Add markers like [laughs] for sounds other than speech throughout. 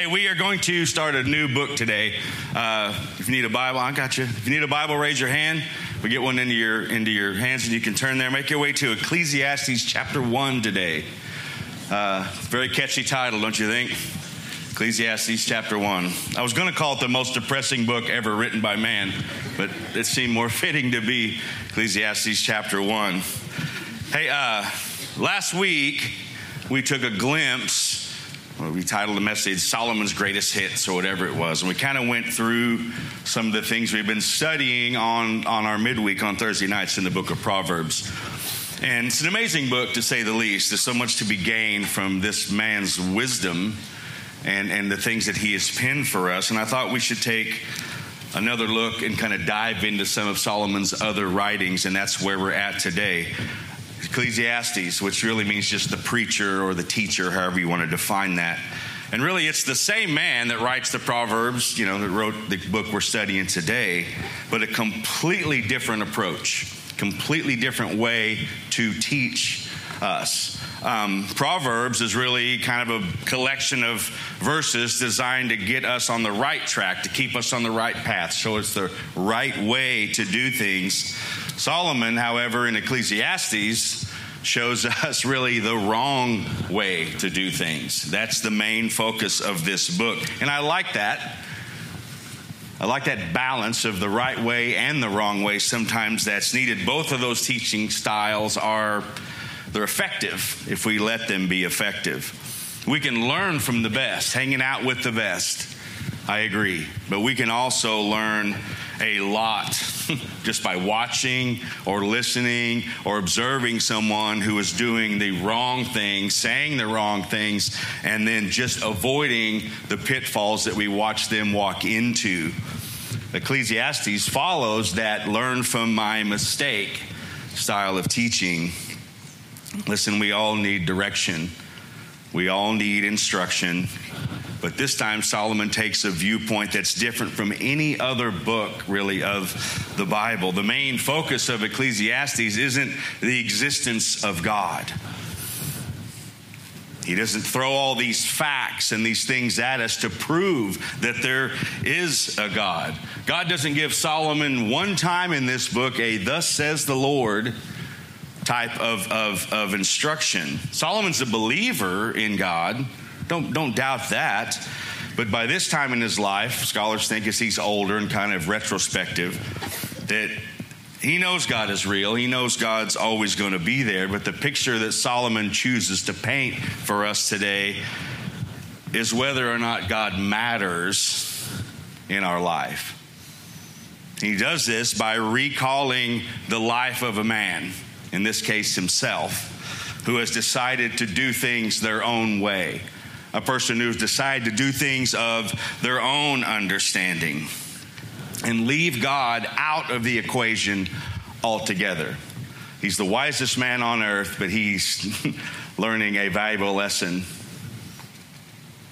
Hey, we are going to start a new book today. Uh, if you need a Bible, I got you. If you need a Bible, raise your hand. We get one into your into your hands, and you can turn there. Make your way to Ecclesiastes chapter one today. Uh, very catchy title, don't you think? Ecclesiastes chapter 1. I was going to call it the most depressing book ever written by man, but it seemed more [laughs] fitting to be Ecclesiastes chapter 1. Hey, uh, last week we took a glimpse we titled the message Solomon's Greatest Hits or whatever it was. And we kind of went through some of the things we've been studying on, on our midweek on Thursday nights in the book of Proverbs. And it's an amazing book to say the least. There's so much to be gained from this man's wisdom and, and the things that he has penned for us. And I thought we should take another look and kind of dive into some of Solomon's other writings, and that's where we're at today. Ecclesiastes, which really means just the preacher or the teacher, however you want to define that. And really, it's the same man that writes the Proverbs, you know, that wrote the book we're studying today, but a completely different approach, completely different way to teach us. Um, Proverbs is really kind of a collection of verses designed to get us on the right track, to keep us on the right path, so it's the right way to do things Solomon, however, in Ecclesiastes, shows [laughs] us really the wrong way to do things. That's the main focus of this book. And I like that. I like that balance of the right way and the wrong way. Sometimes that's needed. Both of those teaching styles are they're effective if we let them be effective. We can learn from the best, hanging out with the best. I agree. But we can also learn a lot [laughs] just by watching or listening or observing someone who is doing the wrong things, saying the wrong things, and then just avoiding the pitfalls that we watch them walk into. Ecclesiastes follows that learn from my mistake style of teaching. Listen, we all need direction. We all need instruction. But this time, Solomon takes a viewpoint that's different from any other book, really, of the Bible. The main focus of Ecclesiastes isn't the existence of God. He doesn't throw all these facts and these things at us to prove that there is a God. God doesn't give Solomon one time in this book a thus says the Lord type of, of, of instruction. Solomon's a believer in God, don't, don't doubt that. But by this time in his life, scholars think as he's older and kind of retrospective, that he knows God is real. He knows God's always going to be there. But the picture that Solomon chooses to paint for us today is whether or not God matters in our life. He does this by recalling the life of a man, in this case, himself, who has decided to do things their own way a person who's decided to do things of their own understanding and leave God out of the equation altogether. He's the wisest man on earth, but he's [laughs] learning a valuable lesson.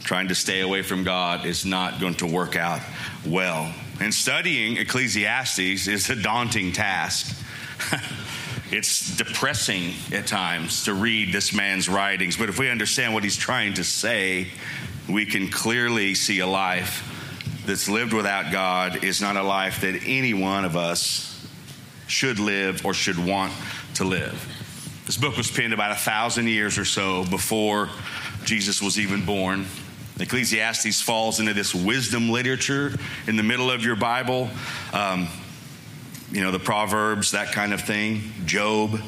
Trying to stay away from God is not going to work out well. And studying Ecclesiastes is a daunting task. [laughs] It's depressing at times to read this man's writings, but if we understand what he's trying to say, we can clearly see a life that's lived without God is not a life that any one of us should live or should want to live. This book was penned about a thousand years or so before Jesus was even born. Ecclesiastes falls into this wisdom literature in the middle of your Bible. Um, you know, the Proverbs, that kind of thing. Job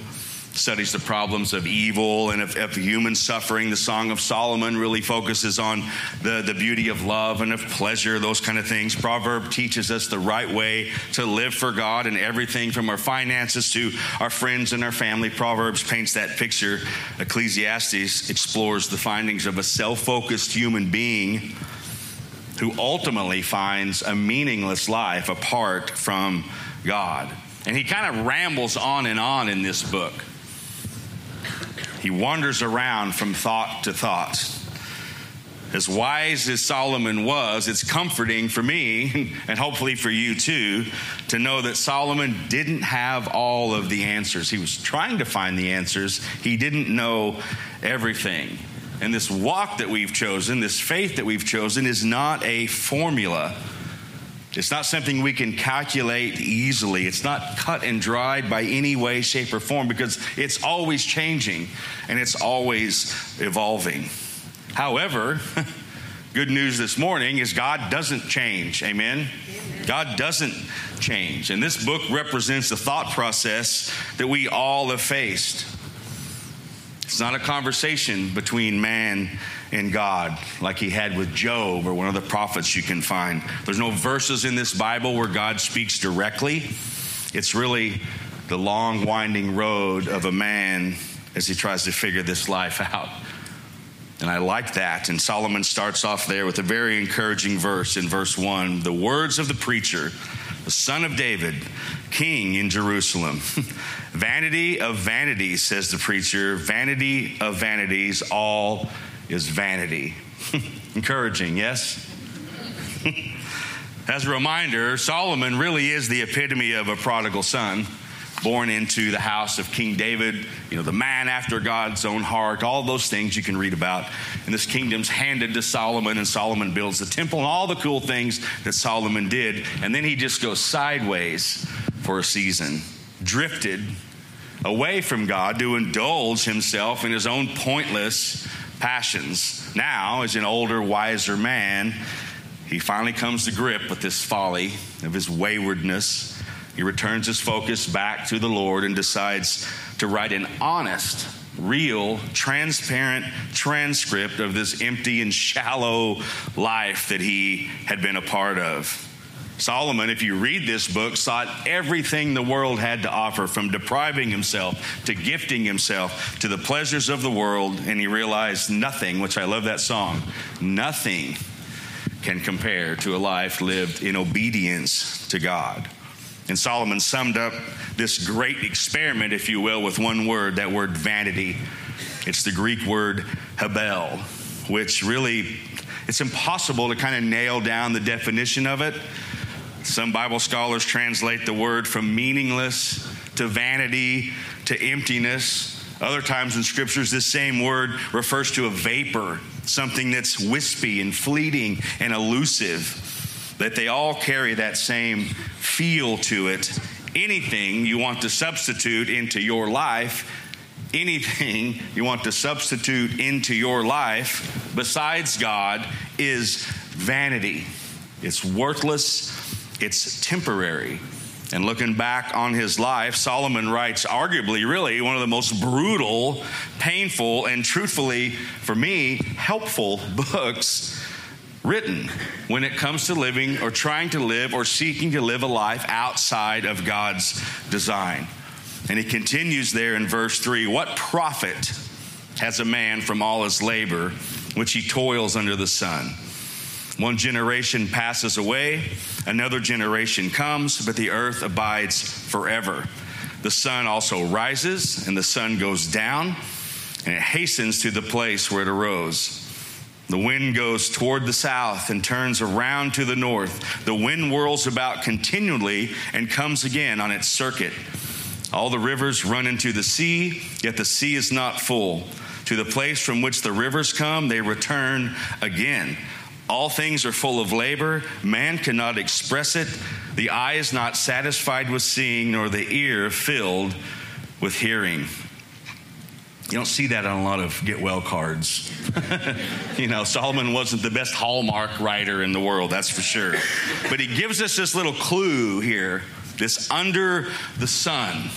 studies the problems of evil and of, of, human suffering. The Song of Solomon really focuses on the, the beauty of love and of pleasure, those kind of things. Proverb teaches us the right way to live for God and everything from our finances to our friends and our family. Proverbs paints that picture. Ecclesiastes explores the findings of a self focused human being who ultimately finds a meaningless life apart from God. And he kind of rambles on and on in this book. He wanders around from thought to thought. As wise as Solomon was, it's comforting for me, [laughs] and hopefully for you too, to know that Solomon didn't have all of the answers. He was trying to find the answers, he didn't know everything. And this walk that we've chosen, this faith that we've chosen, is not a formula. It's not something we can calculate easily. It's not cut and dried by any way, shape, or form because it's always changing and it's always evolving. However, [laughs] good news this morning is God doesn't change. Amen? God doesn't change. And this book represents the thought process that we all have faced. It's not a conversation between man in God like he had with Job or one of the prophets you can find. There's no verses in this Bible where God speaks directly. It's really the long, winding road of a man as he tries to figure this life [laughs] out. And I like that. And Solomon starts off there with a very encouraging verse in verse 1 the words of the preacher, the son of David, king in Jerusalem. [laughs] vanity of vanities, says the preacher, vanity of vanities, all is vanity. [laughs] Encouraging, yes? [laughs] As a reminder, Solomon really is the epitome of a prodigal son born into the house of King David, you know, the man after God's own heart, all those things you can read about. And this kingdom's handed to Solomon, and Solomon builds the temple and all the cool things that Solomon did. And then he just goes sideways for a season, drifted away from God to indulge himself in his own pointless passions. Now, as an older, wiser man, he finally comes to grip with this folly of his waywardness. He returns his focus back to the Lord and decides to write an honest, real, transparent transcript of this empty and shallow life that he had been a part of. Solomon, if you read this book, sought everything the world had to offer from depriving himself to gifting himself to the pleasures of the world, and he realized nothing, which I love that song, nothing can compare to a life lived in obedience to God. And Solomon summed up this great experiment, if you will, with one word that word vanity. It's the Greek word habel, which really it's impossible to kind of nail down the definition of it some Bible scholars translate the word from meaningless to vanity to emptiness. Other times in scriptures, this same word refers to a vapor, something that's wispy and fleeting and elusive, that they all carry that same feel to it. Anything you want to substitute into your life, anything you want to substitute into your life besides God is vanity. It's worthless it's temporary. And looking back on his life, Solomon writes arguably, really, one of the most brutal, painful, and truthfully, for me, helpful [laughs] books written when it comes to living or trying to live or seeking to live a life outside of God's design. And he continues there in verse 3 What profit has a man from all his labor which he toils under the sun? One generation passes away, another generation comes, but the earth abides forever. The sun also rises, and the sun goes down, and it hastens to the place where it arose. The wind goes toward the south and turns around to the north. The wind whirls about continually and comes again on its circuit. All the rivers run into the sea, yet the sea is not full. To the place from which the rivers come, they return again. All things are full of labor. Man cannot express it. The eye is not satisfied with seeing, nor the ear filled with hearing. You don't see that on a lot of get well cards. [laughs] you know, Solomon wasn't the best Hallmark writer in the world, that's for sure. But he gives us this little clue here this under the sun.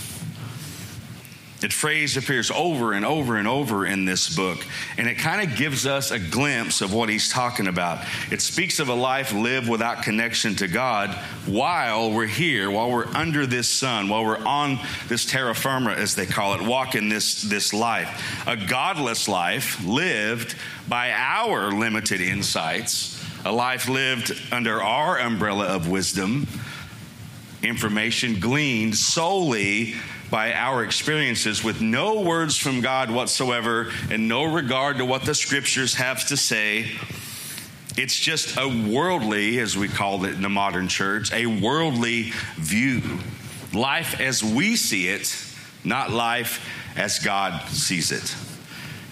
That phrase appears over and over and over in this book, and it kind of gives us a glimpse of what he's talking about. It speaks of a life lived without connection to God while we're here, while we're under this sun, while we're on this terra firma, as they call it, walking this, this life. A godless life lived by our limited insights, a life lived under our umbrella of wisdom, information gleaned solely by our experiences with no words from God whatsoever and no regard to what the scriptures have to say. It's just a worldly, as we call it in the modern church, a worldly view. Life as we see it, not life as God sees it.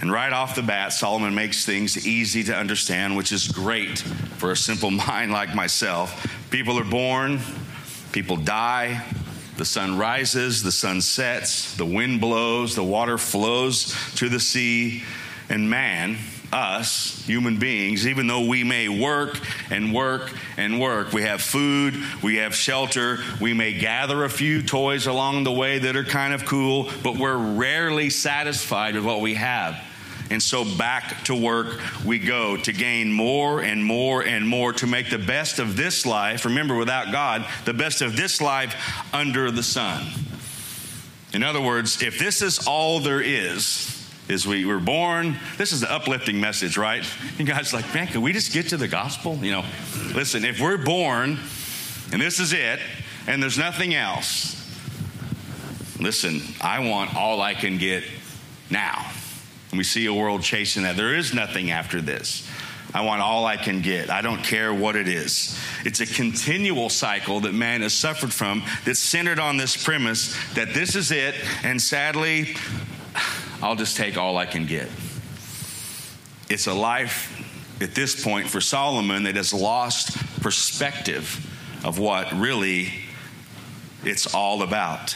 And right off the bat, Solomon makes things easy to understand, which is great for a simple [laughs] mind like myself. People are born, people die, the sun rises, the sun sets, the wind blows, the water flows to the sea, and man, us, human beings, even though we may work and work and work, we have food, we have shelter, we may gather a few toys along the way that are kind of cool, but we're rarely satisfied with what we have. And so back to work we go to gain more and more and more to make the best of this life. Remember, without God, the best of this life under the sun. In other words, if this is all there is, is we were born. This is the uplifting message, right? You guys like, man, can we just get to the gospel? You know, listen, if we're born and this is it, and there's nothing else, listen, I want all I can get now. And we see a world chasing that. There is nothing after this. I want all I can get. I don't care what it is. It's a continual cycle that man has suffered from that's centered on this premise that this is it, and sadly, I'll just take all I can get. It's a life at this point for Solomon that has lost perspective of what really it's all about.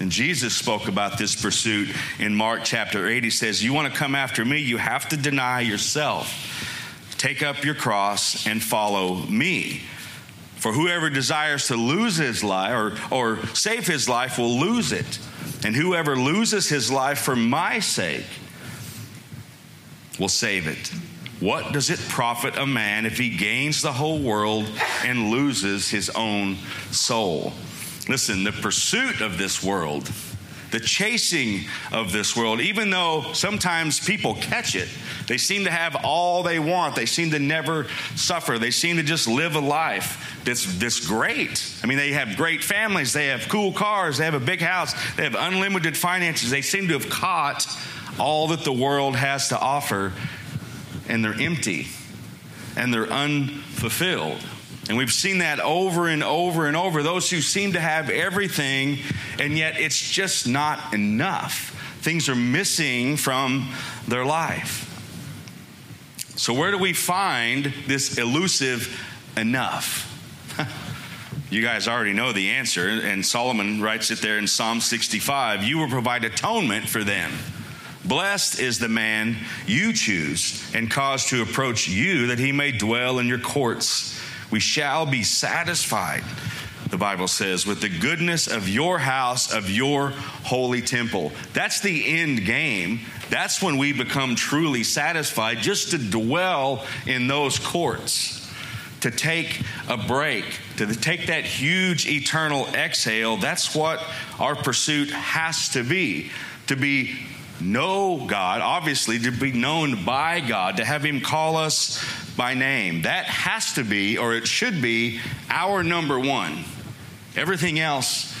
And Jesus spoke about this pursuit in Mark chapter 8. He says, You want to come after me, you have to deny yourself. Take up your cross and follow me. For whoever desires to lose his life or, or save his life will lose it. And whoever loses his life for my sake will save it. What does it profit a man if he gains the whole world and loses his own soul? Listen, the pursuit of this world, the chasing of this world, even though sometimes people catch it, they seem to have all they want. They seem to never suffer. They seem to just live a life that's, that's great. I mean, they have great families, they have cool cars, they have a big house, they have unlimited finances. They seem to have caught all that the world has to offer, and they're empty and they're unfulfilled. And we've seen that over and over and over. Those who seem to have everything, and yet it's just not enough. Things are missing from their life. So, where do we find this elusive enough? [laughs] you guys already know the answer, and Solomon writes it there in Psalm 65 You will provide atonement for them. Blessed is the man you choose and cause to approach you that he may dwell in your courts. We shall be satisfied, the Bible says, with the goodness of your house, of your holy temple. That's the end game. That's when we become truly satisfied, just to dwell in those courts to take a break, to take that huge eternal exhale. That's what our pursuit has to be. To be know God, obviously, to be known by God, to have Him call us by name. That has to be, or it should be, our number one. Everything else,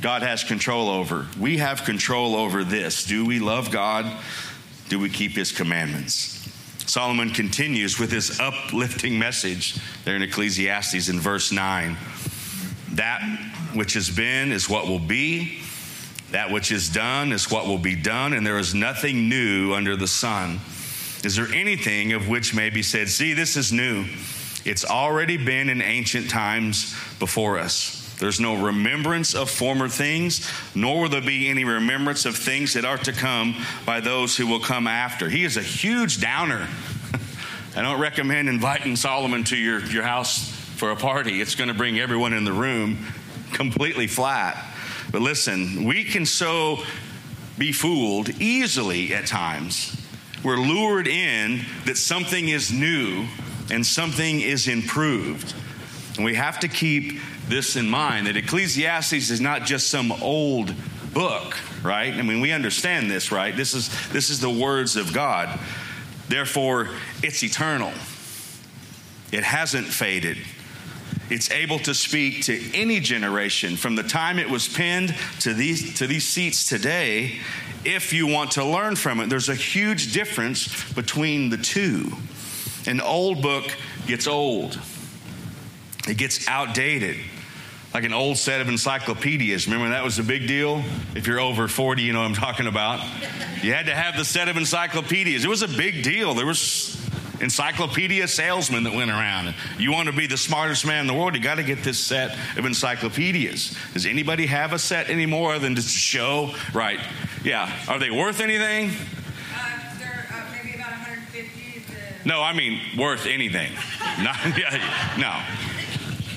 God has control over. We have control over this. Do we love God? Do we keep His commandments? Solomon continues with his uplifting message there in Ecclesiastes in verse 9. That which has been is what will be that which is done is what will be done, and there is nothing new under the sun. Is there anything of which may be said, See, this is new? It's already been in ancient times before us. There's no remembrance of former things, nor will there be any remembrance of things that are to come by those who will come after. He is a huge downer. [laughs] I don't recommend inviting Solomon to your, your house for a party. It's going to bring everyone in the room completely flat. But listen, we can so be fooled easily at times. We're lured in that something is new and something is improved. And we have to keep this in mind that Ecclesiastes is not just some old book, right? I mean, we understand this, right? This is this is the words of God. Therefore, it's eternal. It hasn't faded. It's able to speak to any generation from the time it was penned to these, to these seats today if you want to learn from it. There's a huge difference between the two. An old book gets old, it gets outdated. like an old set of encyclopedias. Remember that was a big deal? If you're over 40, you know what I'm talking about. You had to have the set of encyclopedias. It was a big deal. There was encyclopedia salesmen that went around. You want to be the smartest man in the world, you got to get this set of encyclopedias. Does anybody have a set anymore than just a show? Right. Yeah. Are they worth anything? Uh, they're uh, maybe about 150. To... No, I mean worth anything. [laughs] Not, [laughs] no.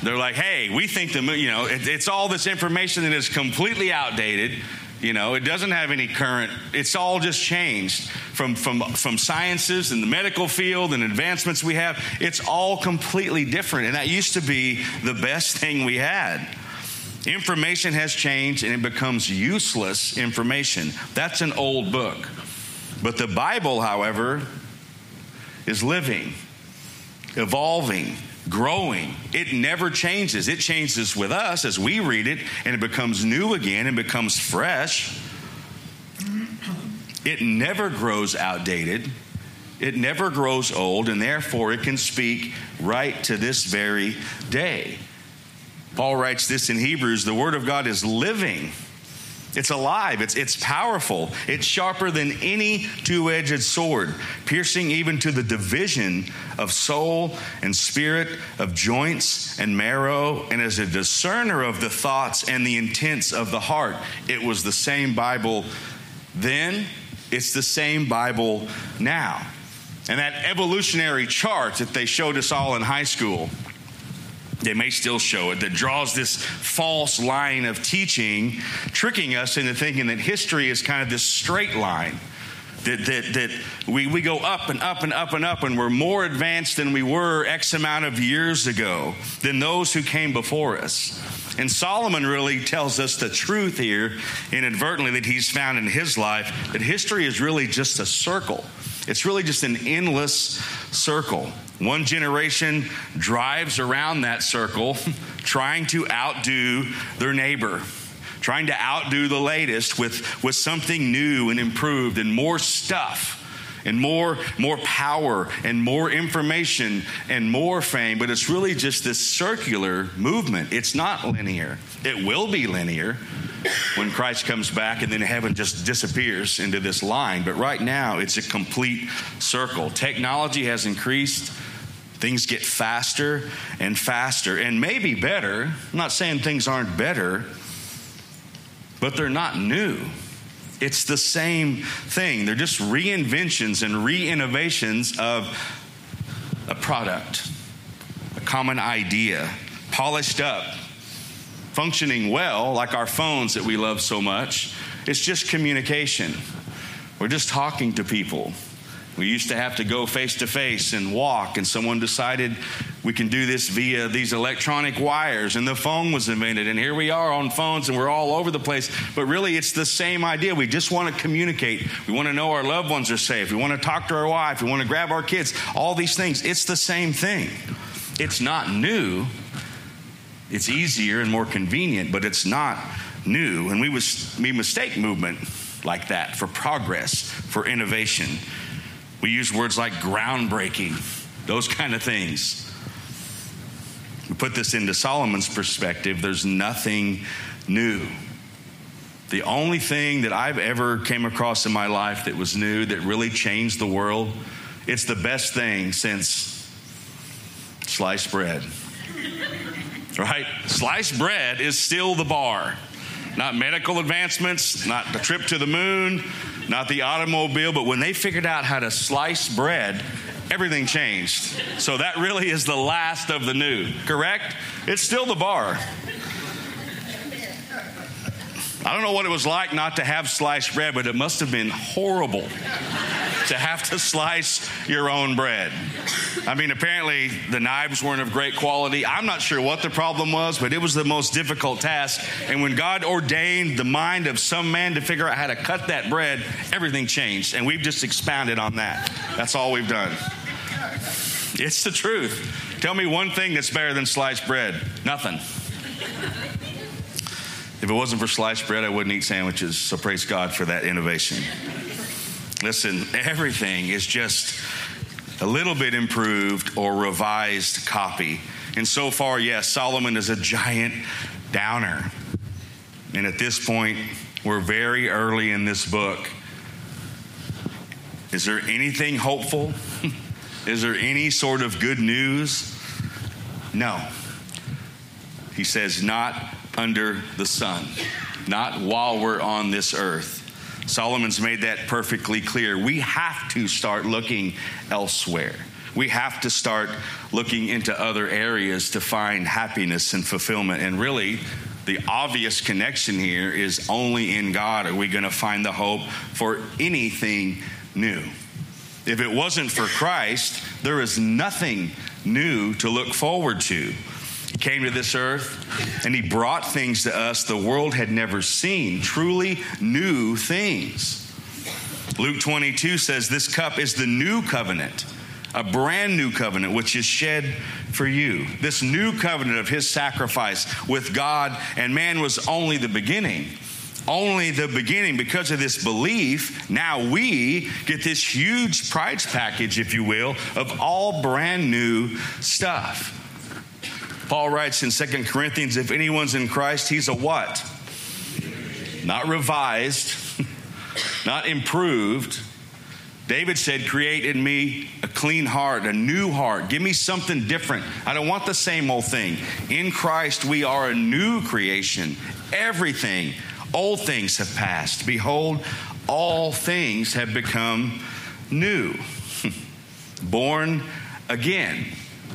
They're like, hey, we think the you know, it, it's all this information that is completely outdated. You know, it doesn't have any current, it's all just changed from, from, from sciences and the medical field and advancements we have. It's all completely different. And that used to be the best [laughs] thing we had. Information has changed and it becomes useless information. That's an old book. But the Bible, however, is living, evolving, growing. It never changes. It changes with us as we read it, and it becomes new again and becomes fresh. It never grows outdated. It never grows old, and therefore it can speak right to this very day. Paul writes this in Hebrews the Word of God is living it's alive, it's, it's powerful, it's sharper than any two edged sword, piercing even to the division of soul and spirit, of joints and marrow, and as a discerner of the thoughts and the intents of the heart. It was the same Bible then, it's the same Bible now. And that evolutionary chart that they showed us all in high school they may still show it, that draws this false line of teaching, tricking us into thinking that history is kind of this straight line. That, that, that we, we go up and up and up and up, and we're more advanced than we were X amount of years ago than those who came before us. And Solomon really tells us the truth here, inadvertently, that he's found in his life that history is really just a circle. It's really just an endless circle. One generation drives around that circle [laughs] trying to outdo their neighbor, trying to outdo the latest with, with something new and improved and more stuff and more more power and more information and more fame. But it's really just this circular movement. It's not linear. It will be linear when Christ comes back and then heaven just disappears into this line but right now it's a complete circle technology has increased Things get faster and faster and maybe better. I'm not saying things aren't better, but they're not new. It's the same thing. They're just reinventions and reinnovations of a product, a common idea, polished up, functioning well, like our phones that we love so much. It's just communication. We're just talking to people. We used to have to go face to face and walk, and someone decided we can do this via these electronic wires, and the phone was invented, and here we are on phones, and we're all over the place. But really, it's the same idea. We just want to communicate. We want to know our loved ones are safe. We want to talk to our wife. We want to grab our kids. All these things. It's the same thing. It's not new. It's easier and more convenient, but it's not new. And we, was, we mistake movement like that for progress, for innovation. We use words like groundbreaking, those kind of things. We put this into Solomon's perspective, there's nothing new. The only thing that I've ever came across in my life that was new, that really changed the world, it's the best thing since sliced bread. Right? Sliced bread is still the bar. Not medical advancements, not the trip to the moon, not the automobile, but when they figured out how to slice bread, everything changed. So that really is the last of the new, correct? It's still the bar. I don't know what it was like not to have sliced bread, but it must have been horrible to have to slice your own bread. I mean, apparently the knives weren't of great quality. I'm not sure what the problem was, but it was the most difficult task. And when God ordained the mind of some man to figure out how to cut that bread, everything changed. And we've just expounded on that. That's all we've done. It's the truth. Tell me one thing that's better than sliced bread. Nothing. If it wasn't for sliced bread, I wouldn't eat sandwiches. So praise God for that innovation. Listen, everything is just a little bit improved or revised copy. And so far, yes, Solomon is a giant downer. And at this point, we're very early in this book. Is there anything hopeful? [laughs] Is there any sort of good news? No. He says, not under the sun, not while we're on this earth. Solomon's made that perfectly clear. We have to start looking elsewhere. We have to start looking into other areas to find happiness and fulfillment. And really, the obvious connection here is only in God are we going to find the hope for anything new. If it wasn't for Christ, there is nothing new to look forward to. He came to this earth and he brought things to us the world had never seen, truly new things. Luke 22 says, This cup is the new covenant, a brand new covenant, which is shed for you. This new covenant of his sacrifice with God and man was only the beginning. Only the beginning. Because of this belief, now we get this huge prize package, if you will, of all brand new stuff. Paul writes in Second Corinthians if anyone's in Christ, he's a what? Not revised, [laughs] not improved. David said, Create in me a clean heart, a new heart. Give me something different. I don't want the same old thing. In Christ, we are a new creation. Everything, old things have passed. Behold, all things have become new. [laughs] Born again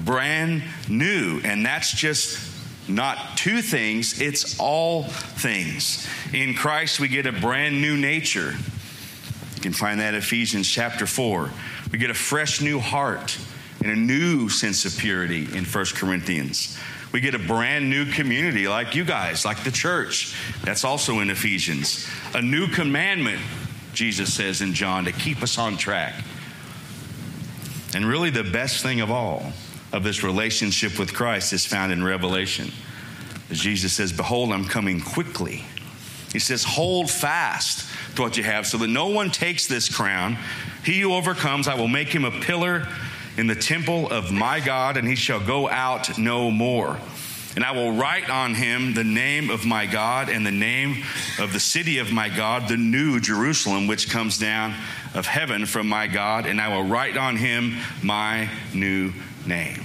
brand new. And that's just not two things, it's all things. In Christ, we get a brand new nature. You can find that Ephesians chapter 4. We get a fresh new heart and a new sense of purity in 1 Corinthians. We get a brand new community like you guys, like the church. That's also in Ephesians. A new commandment, Jesus says in John, to keep us on track. And really, the best thing of all of this relationship with Christ is found in Revelation. As Jesus says, Behold, I'm coming quickly. He says, Hold fast to what you have so that no one takes this crown. He who overcomes, I will make him a pillar in the temple of my God, and he shall go out no more. And I will write on him the name of my God and the name of the city of my God, the new Jerusalem, which comes down of heaven from my God, and I will write on him my new name.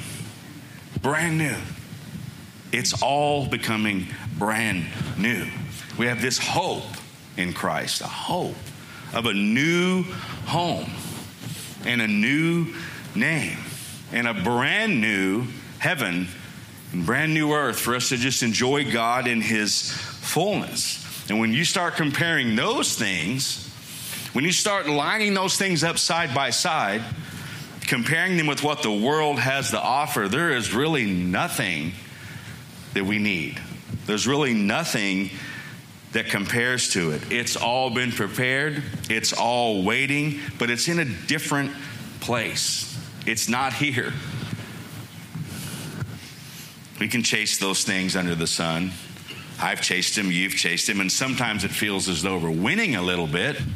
Brand new. It's all becoming brand new. We have this hope in Christ, a hope of a new home and a new name and a brand new heaven and brand new earth for us to just enjoy God in His fullness. And when you start comparing those things, when you start lining those things up side by side, comparing them with what the world has to offer, there is really nothing that we need. There's really nothing that compares to it. It's all been prepared, it's all waiting, but it's in a different place. It's not here. We can chase those things under the sun. I've chased them, you've chased them, and sometimes it feels as though we're winning a little bit. I'm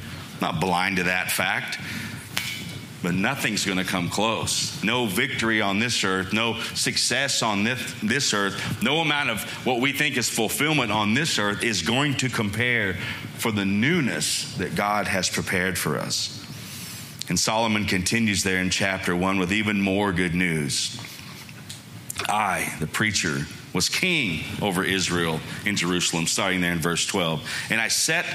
not blind to that fact but nothing's going to come close. No victory on this earth, no success on this, this earth, no amount of what we think is fulfillment on this earth is going to compare for the newness that God has prepared for us. And Solomon continues there in chapter one with even more good news. I, the preacher, was king over Israel in Jerusalem, starting there in verse 12. And I set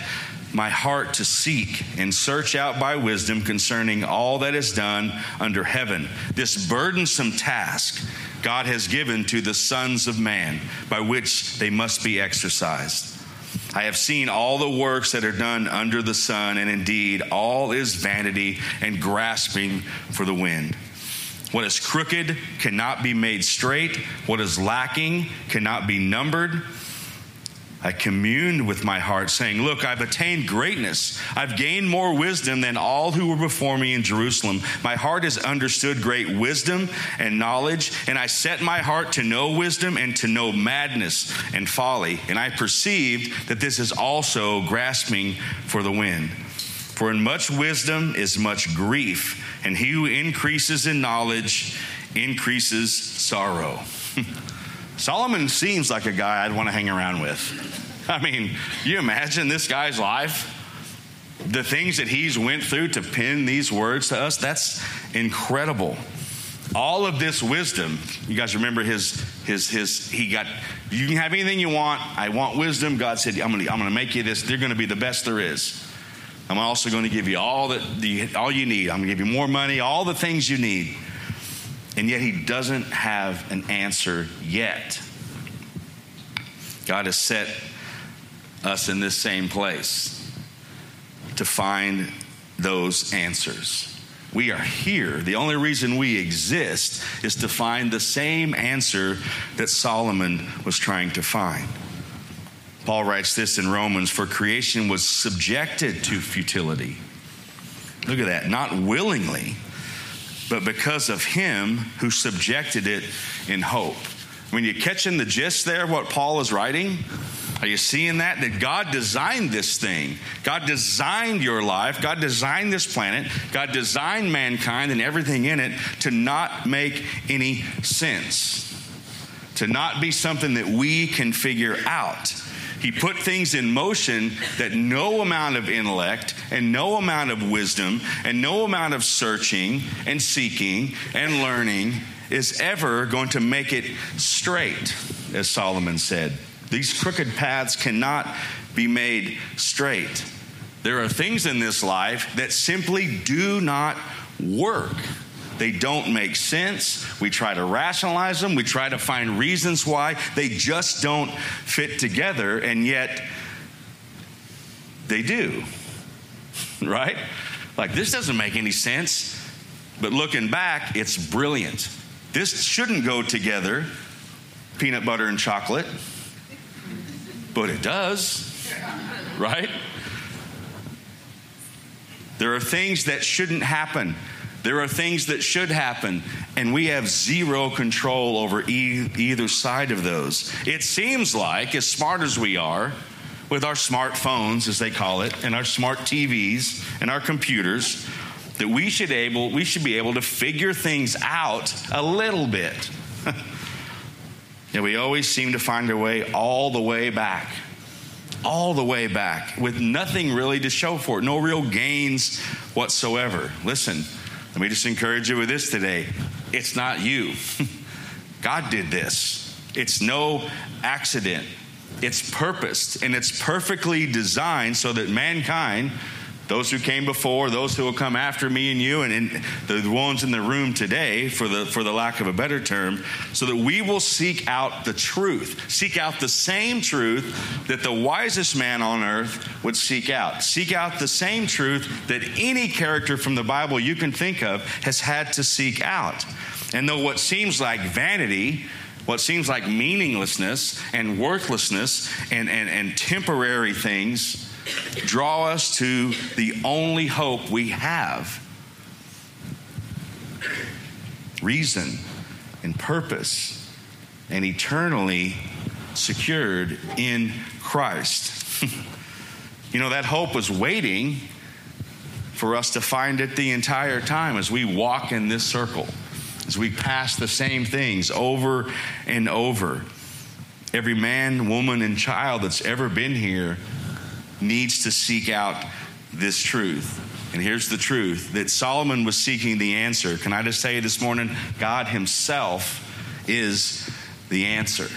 my heart to seek and search out by wisdom concerning all that is done under heaven. This burdensome task God has given to the sons of man by which they must be exercised. I have seen all the works that are done under the sun, and indeed, all is vanity and grasping for the wind. What is crooked cannot be made straight, what is lacking cannot be numbered. I communed with my heart, saying, Look, I've attained greatness. I've gained more wisdom than all who were before me in Jerusalem. My heart has understood great wisdom and knowledge, and I set my heart to know wisdom and to know madness and folly. And I perceived that this is also grasping for the wind. For in much wisdom is much grief and he who increases in knowledge increases sorrow. [laughs] Solomon seems like a guy I'd want to hang around with. [laughs] I mean, you imagine this guy's life? The things that he's went through to pen these words to us, that's incredible. All of this wisdom, you guys remember his his his he got you can have anything you want. I want wisdom. God said, I'm gonna I'm gonna make you this. They're gonna be the best there is. I'm also to give you all that the, all you need. I'm to give you more money, all the things you need. And yet he doesn't have an answer yet. God has set us in this same place to find those answers. We are here. The only reason we exist is to find the same answer that Solomon was trying to find. Paul writes this in Romans For creation was subjected to futility. Look at that, not willingly, but because of him who subjected it in hope. When you're catching the gist there, what Paul is writing, are you seeing that? That God designed this thing. God designed your life. God designed this planet. God designed mankind and everything in it to not make any sense, to not be something that we can figure out. He put things in motion that no amount of intellect and no amount of wisdom and no amount of searching and seeking and learning is ever going to make it straight, as Solomon said. These crooked paths cannot be made straight. There are things in this life that simply do not work. They don't make sense. We try to rationalize them. We try to find reasons why they just don't fit together, and yet they do. [laughs] Right? Like, this doesn't make any sense. But looking back, it's brilliant. This shouldn't go together peanut butter and chocolate, but it does. Right? There are things that shouldn't happen there are things that should happen, and we have zero control over e- either side of those. It seems like, as smart as we are, with our smartphones, as they call it, and our smart TVs and our computers, that we should able we should be able to figure things out a little bit. [laughs] and we always seem to find our way all the way back. All the way back with nothing really to show for it, no real gains whatsoever. Listen, let me just encourage you with this today. It's not you. [laughs] God did this. It's no accident. It's purposed and it's perfectly designed so that mankind those who came before, those who will come after me and you, and, the ones in the room today, for the, for the lack of a better term, so that we will seek out the truth. Seek out the same truth that the wisest man on earth would seek out. Seek out the same truth that any character from the Bible you can think of has had to seek out. And though what seems like vanity, what seems like meaninglessness and worthlessness and, and, and temporary things, draw us to the only hope we have reason and purpose and eternally secured in Christ. [laughs] you know, that hope was waiting for us to find it the entire time as we walk in this circle, as we pass the same things over and over. Every man, woman, and child that's ever been here needs to seek out this truth. And here's the truth that Solomon was seeking the answer. Can I just say this morning? God Himself is the answer.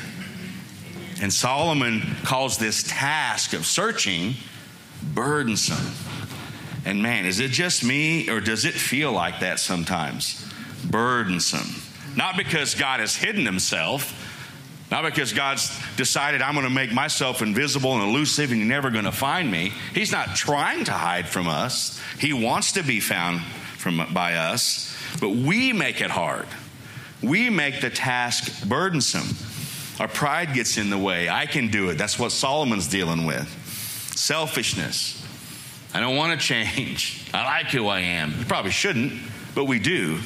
And Solomon calls this task of searching burdensome. And man, is it just me or does it feel like that sometimes? Burdensome. Not because God has hidden Himself, not because God's decided I'm going to make myself invisible and elusive and you're never going to find me. He's not trying to hide from us. He wants to be found from, by us, but we make it hard. We make the task burdensome. Our pride gets in the way. I can do it. That's what Solomon's dealing with. Selfishness. I don't want to change. I like who I am. You probably shouldn't, but we do.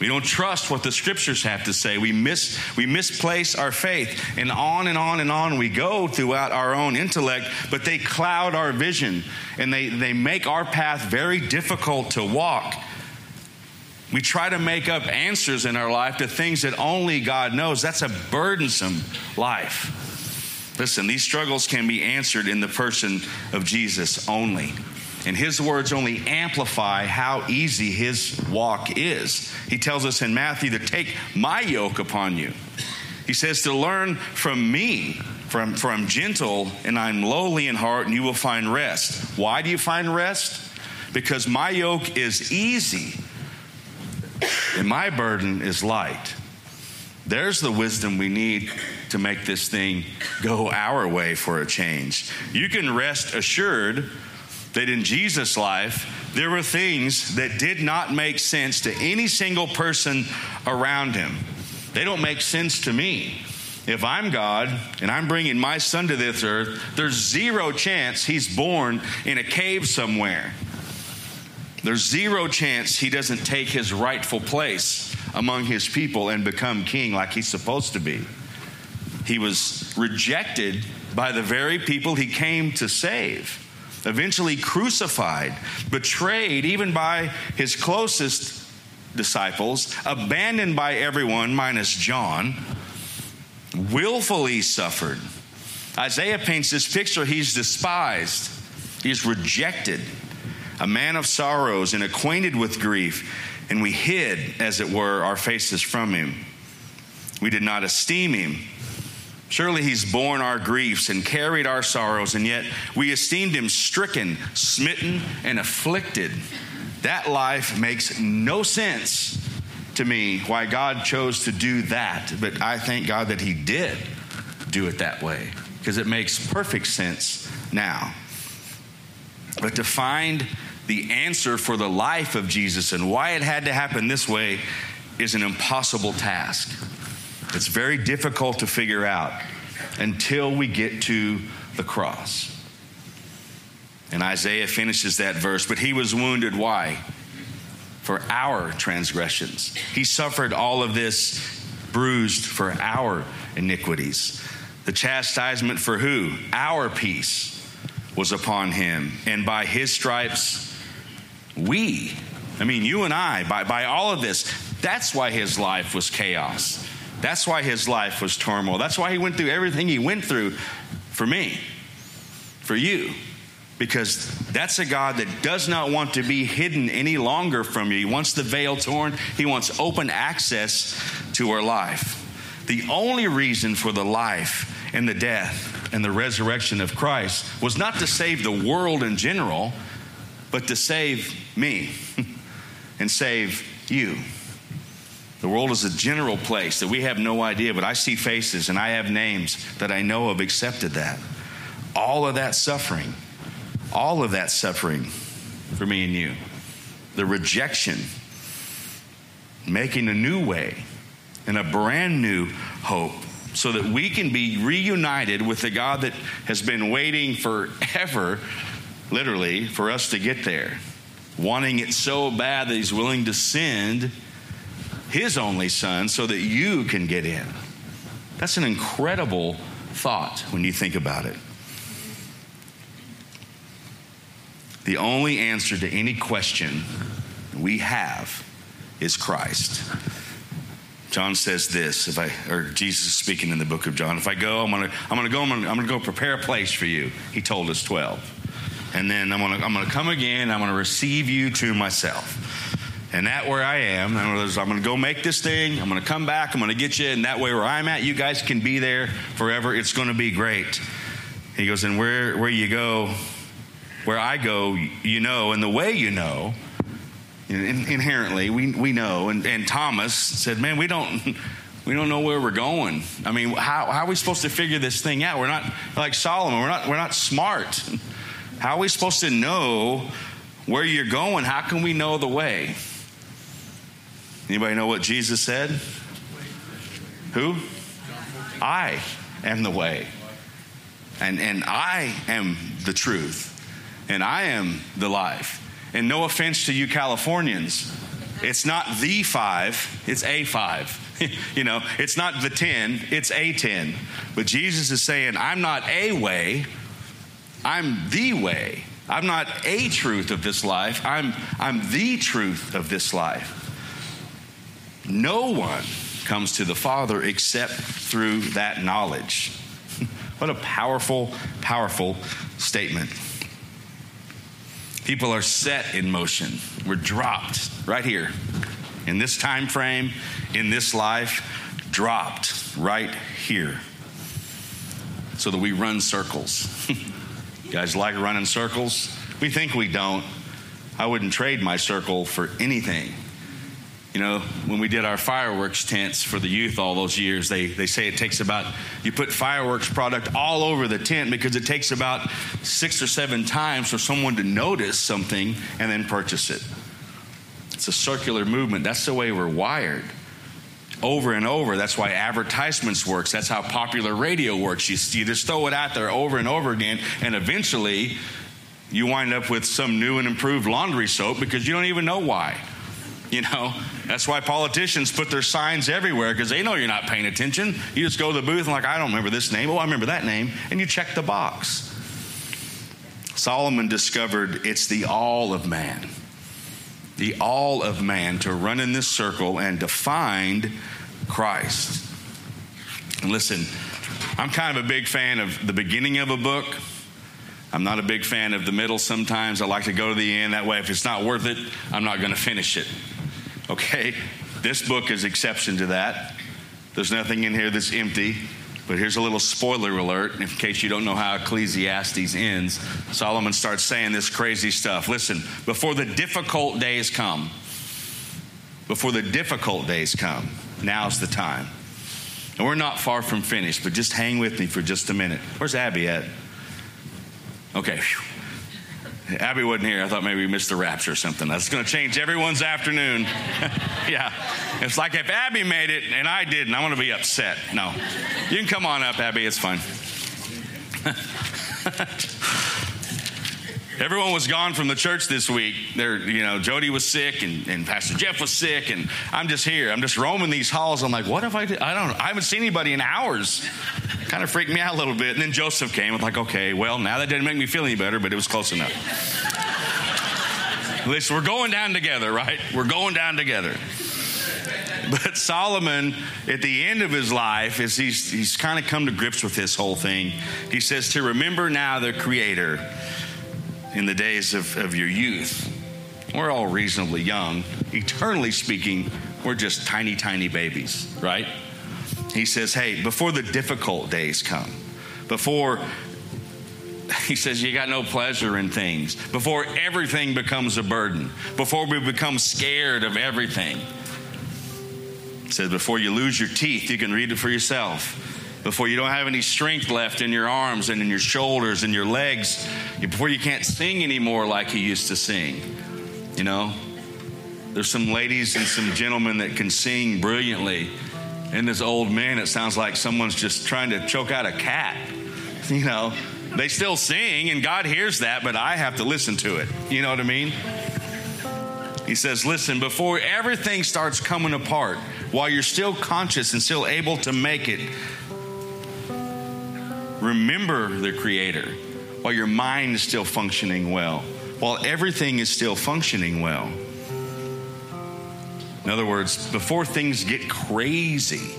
We don't trust what the scriptures have to say. We, miss, we misplace our faith. And on and on and on we go throughout our own intellect, but they cloud our vision and they, they make our path very difficult to walk. We try to make up answers in our life to things that only God knows. That's a burdensome life. Listen, these struggles can be answered in the person of Jesus only. And his words only amplify how easy his walk is. He tells us in Matthew to take my yoke upon you. He says to learn from me, from, for I'm gentle and I'm lowly in heart, and you will find rest. Why do you find rest? Because my yoke is easy and my burden is light. There's the wisdom we need to make this thing go our way for a change. You can rest assured that in Jesus' life, there were things that did not make sense to any single person around him. They don't make sense to me. If I'm God and I'm bringing my son to this earth, there's zero chance he's born in a cave somewhere. There's zero chance he doesn't take his rightful place among his people and become king like he's supposed to be. He was rejected by the very people he came to save, eventually crucified, betrayed even by his closest disciples, abandoned by everyone minus John, willfully suffered. Isaiah paints this picture he's despised, he's rejected a man of sorrows and acquainted with grief, and we hid, as it were, our faces from him. We did not esteem him. Surely he's borne our griefs and carried our sorrows, and yet we esteemed him stricken, smitten, and afflicted. That life makes no sense to me why God chose to do that, but I thank God that he did do it that way because it makes perfect sense now. But to find the answer for the life of Jesus and why it had to happen this way is an impossible task. It's very difficult to figure out until we get to the cross. And Isaiah finishes that verse, but he was wounded. Why? For our transgressions. He suffered all of this bruised for our iniquities. The chastisement for who? Our peace was upon him. And by his stripes, we, I mean, you and I, by, by all of this, that's why his life was chaos. That's why his life was turmoil. That's why he went through everything he went through for me, for you. Because that's a God that does not want to be hidden any longer from you. He wants the veil torn, He wants open access to our life. The only reason for the life and the death and the resurrection of Christ was not to save the world in general, but to save me [laughs] and save you. The world is a general place that we have no idea, but I see faces and I have names that I know have accepted that. All of that suffering, all of that suffering for me and you. The rejection, making a new way and a brand new hope so that we can be reunited with the God that has been waiting forever literally, for us to get there, wanting it so bad that he's willing to send his only son so that you can get in. That's an incredible thought when you think about it. The only answer to any question we have is Christ. John says this, if I or Jesus is speaking in the book of John, if I go, I'm gonna I'm gonna go, I'm gonna, I'm gonna go prepare a place for you. He told us 12 and then I'm gonna I'm gonna come again. I'm gonna receive you to myself. And that where I am, I'm gonna go make this thing. I'm gonna come back. I'm gonna get you, and that way where I'm at, you guys can be there forever. It's gonna be great. He goes, and where where you go, where I go, you know, and the way you know. Inherently, we, we know. And, and Thomas said, Man, we don't, we don't know where we're going. I mean, how, how are we supposed to figure this thing out? We're not like Solomon, we're not, we're not smart. How are we supposed to know where you're going? How can we know the way? Anybody know what Jesus said? Who? I am the way. And, and I am the truth. And I am the life. And no offense to you Californians, it's not the five, it's a five. [laughs] you know, it's not the 10, it's a 10. But Jesus is saying, I'm not a way, I'm the way. I'm not a truth of this life. I'm, I'm the truth of this life. No one comes to the Father except through that knowledge. [laughs] what a powerful, powerful statement. People are set in motion. We're dropped right here in this time frame, in this life, dropped right here so that we run circles. [laughs] guys like running circles? We think we don't. I wouldn't trade my circle for anything. You know, when we did our fireworks tents for the youth all those years, they, they say it takes about, you put fireworks product all over the tent because it takes about six or seven times for someone to notice something and then purchase it. It's a circular movement. That's the way we're wired. Over and over. That's why advertisements works. That's how popular radio works. You, you just throw it out there over and over again, and eventually you wind up with some new and improved laundry soap because you don't even know why. You know, that's why politicians put their signs everywhere because they know you're not paying attention. You just go to the booth and, like, I don't remember this name. Oh, I remember that name. And you check the box. Solomon discovered it's the all of man. The all of man to run in this circle and to find Christ. And listen, I'm kind of a big fan of the beginning of a book. I'm not a big fan of the middle sometimes. I like to go to the end. That way, if it's not worth it, I'm not going to finish it. Okay? This book is exception to that. There's nothing in here that's empty. But here's a little spoiler alert in case you don't know how Ecclesiastes ends. Solomon starts saying this crazy stuff. Listen, before the difficult days come, before the difficult days come, now's the time. And we're not far from finished, but just hang with me for just a minute. Where's Abby at? Okay. Whew. Abby wasn't here. I thought maybe we missed the rapture or something. That's going to change everyone's afternoon. [laughs] yeah. It's like if Abby made it and I didn't, I'm going to be upset. No. You can come on up, Abby. It's fine. [laughs] Everyone was gone from the church this week. There, you know, Jody was sick and, and Pastor Jeff was sick, and I'm just here. I'm just roaming these halls. I'm like, what if I? I don't know. I haven't seen anybody in hours. Kind of freaked me out a little bit. And then Joseph came. I'm like, okay, well, now that didn't make me feel any better, but it was close enough. [laughs] Listen, we're going down together, right? We're going down together. But Solomon, at the end of his life, is he's, he's kind of come to grips with this whole thing. He says, To remember now the Creator in the days of, of your youth. We're all reasonably young. Eternally speaking, we're just tiny, tiny babies, right? He says, Hey, before the difficult days come, before he says you got no pleasure in things before everything becomes a burden before we become scared of everything. He says before you lose your teeth you can read it for yourself. Before you don't have any strength left in your arms and in your shoulders and your legs before you can't sing anymore like you used to sing. You know there's some ladies and some gentlemen that can sing brilliantly and this old man it sounds like someone's just trying to choke out a cat [laughs] you know they still sing, and God hears that, but I have to listen to it. You know what I mean? He says, Listen, before everything starts coming apart, while you're still conscious and still able to make it, remember the Creator while your mind is still functioning well, while everything is still functioning well. In other words, before things get crazy,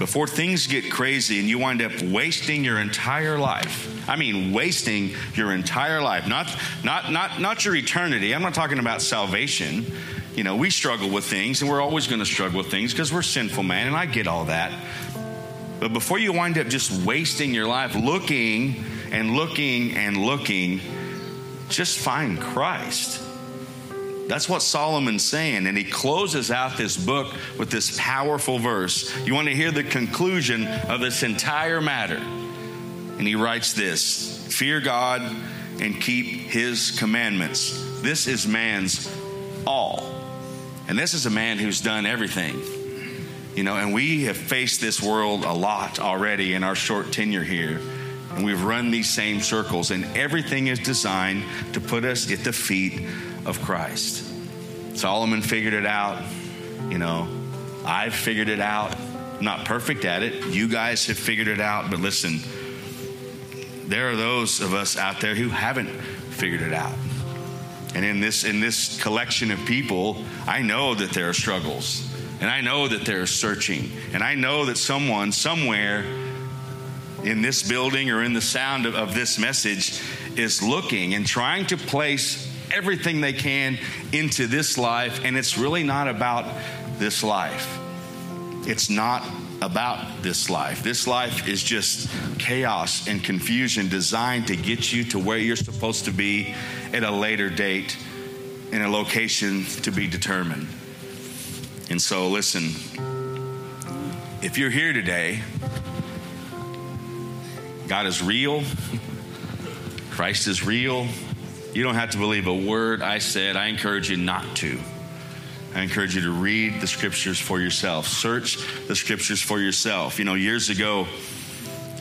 before things get crazy and you wind up wasting your entire life. I mean, wasting your entire life, not, not, not, not your eternity. I'm not talking about salvation. You know, we struggle with things and we're always going to struggle with things because we're sinful, man, and I get all that. But before you wind up just wasting your life looking and looking and looking, just find Christ. That's what Solomon's saying. And he closes out this book with this powerful verse. You want to hear the conclusion of this entire matter. And he writes this Fear God and keep his commandments. This is man's all. And this is a man who's done everything. You know, and we have faced this world a lot already in our short tenure here. And we've run these same circles, and everything is designed to put us at the feet of Christ. Solomon figured it out. You know, I've figured it out. I'm not perfect at it. You guys have figured it out. But listen, there are those of us out there who haven't figured it out. And in this in this collection of people, I know that there are struggles. And I know that they're searching. And I know that someone, somewhere in this building or in the sound of, of this message, is looking and trying to place everything they can into this life. And it's really not about this life. It's not about this life. This life is just chaos and confusion designed to get you to where you're supposed to be at a later date in a location to be determined. And so, listen, if you're here today, God is real, Christ is real. You don't have to believe a word I said. I encourage you not to. I encourage you to read the scriptures for yourself. Search the scriptures for yourself. You know, years ago,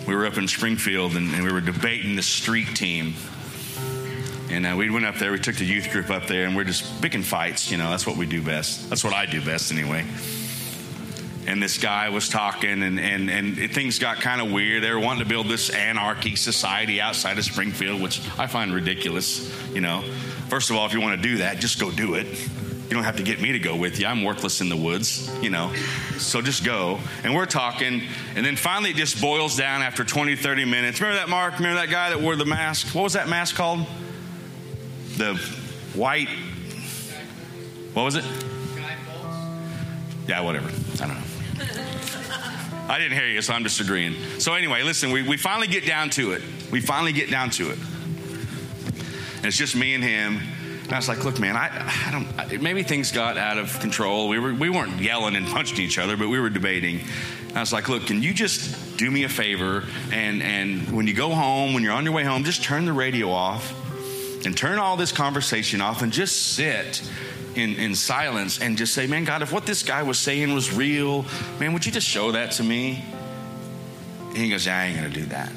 we were up in Springfield and, and we were debating the street team. And uh, we went up there, we took the youth group up there, and we're just picking fights. You know, that's what we do best. That's what I do best anyway. And this guy was talking, and, and, and things got kind of weird. They were wanting to build this anarchy society outside of Springfield, which I find ridiculous. You know, first of all, if you want to do that, just go do it. You don't have to get me to go with you. I'm worthless in the woods, you know. So just go. And we're talking. And then finally, it just boils down after 20, 30 minutes. Remember that, Mark? Remember that guy that wore the mask? What was that mask called? The white. What was it? Yeah, whatever. I don't know. [laughs] I didn't hear you, so I'm just agreeing. So, anyway, listen, we, we finally get down to it. We finally get down to it. And it's just me and him. And I was like, look, man, I, I don't, maybe things got out of control. We, were, we weren't yelling and punching each other, but we were debating. And I was like, look, can you just do me a favor? And, and when you go home, when you're on your way home, just turn the radio off and turn all this conversation off and just sit in, in silence and just say, man, God, if what this guy was saying was real, man, would you just show that to me? And he goes, yeah, I ain't going to do that.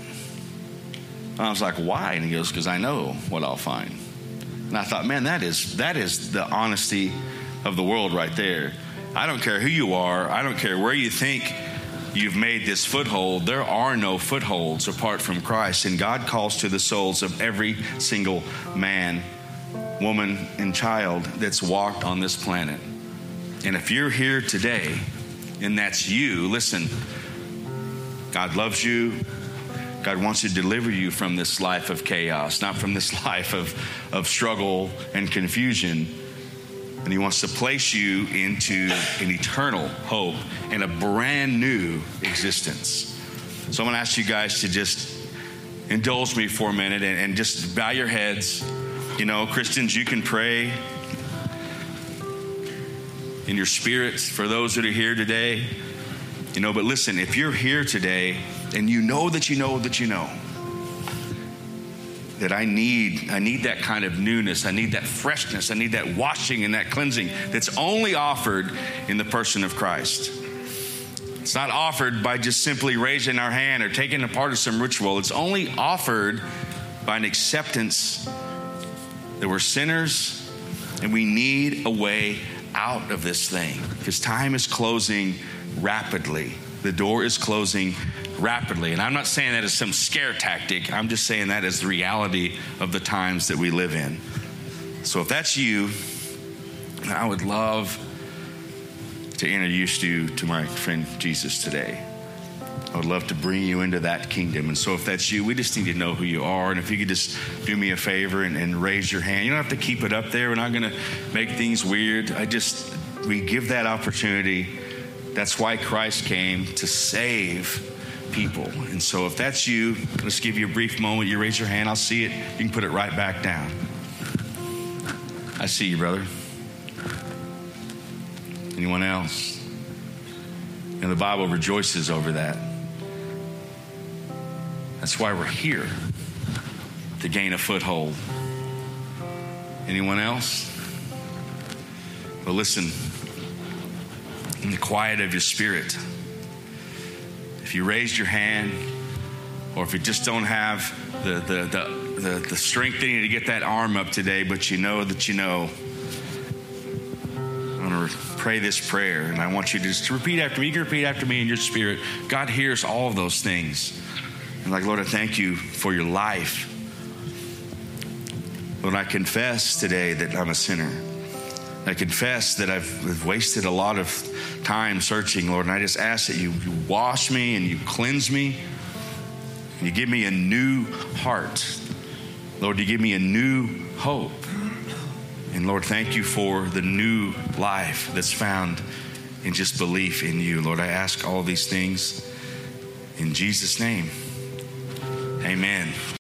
And I was like, why? And he goes, because I know what I'll find. And I thought, man, that is that is the honesty of the world right there. I don't care who you are. I don't care where you think you've made this foothold. There are no footholds apart from Christ. And God calls to the souls of every single man, woman, and child that's walked on this planet. And if you're here today and that's you, listen, God loves you. God wants to deliver you from this life of chaos, not from this [laughs] life of, of struggle and confusion. And He wants to place you into an eternal hope and a brand new existence. So I'm going to ask you guys to just indulge me for a minute and, and just bow your heads. You know, Christians, you can pray in your spirits for those that are here today. You know, but listen, if you're here today and you know that you know that you know that I need I need that kind of newness, I need that freshness, I need that washing and that cleansing that's only offered in the person of Christ. It's not offered by just simply raising our hand or taking a part of some ritual. It's only offered by an acceptance that we're sinners and we need a way out of this thing because time is closing rapidly. The door is closing rapidly. And I'm not saying that as some scare tactic, I'm just saying that as the reality of the times that we live in. So if that's you, I would love to introduce you to my friend Jesus today. I would love to bring you into that kingdom. And so, if that's you, we just need to know who you are. And if you could just do me a favor and, and raise your hand, you don't have to keep it up there. We're not going to make things weird. I just, we give that opportunity. That's why Christ came to save people. And so, if that's you, let's give you a brief moment. You raise your hand, I'll see it. You can put it right back down. I see you, brother. Anyone else? And the Bible rejoices over that. That's why we're here to gain a foothold. Anyone else? Well, listen, in the quiet of your spirit, if you raised your hand, or if you just don't have the, the, the, the, the strength in you to get that arm up today, but you know that you know, I'm going to pray this prayer, and I want you to just repeat after me. You can repeat after me in your spirit. God hears all of those things. Like, Lord, I thank you for your life. Lord, I confess today that I'm a sinner. I confess that I've wasted a lot of time searching, Lord, and I just ask that you, you wash me and you cleanse me and you give me a new heart. Lord, you give me a new hope. And Lord, thank you for the new life that's found in just belief in you. Lord, I ask all these things in Jesus' name. Amen.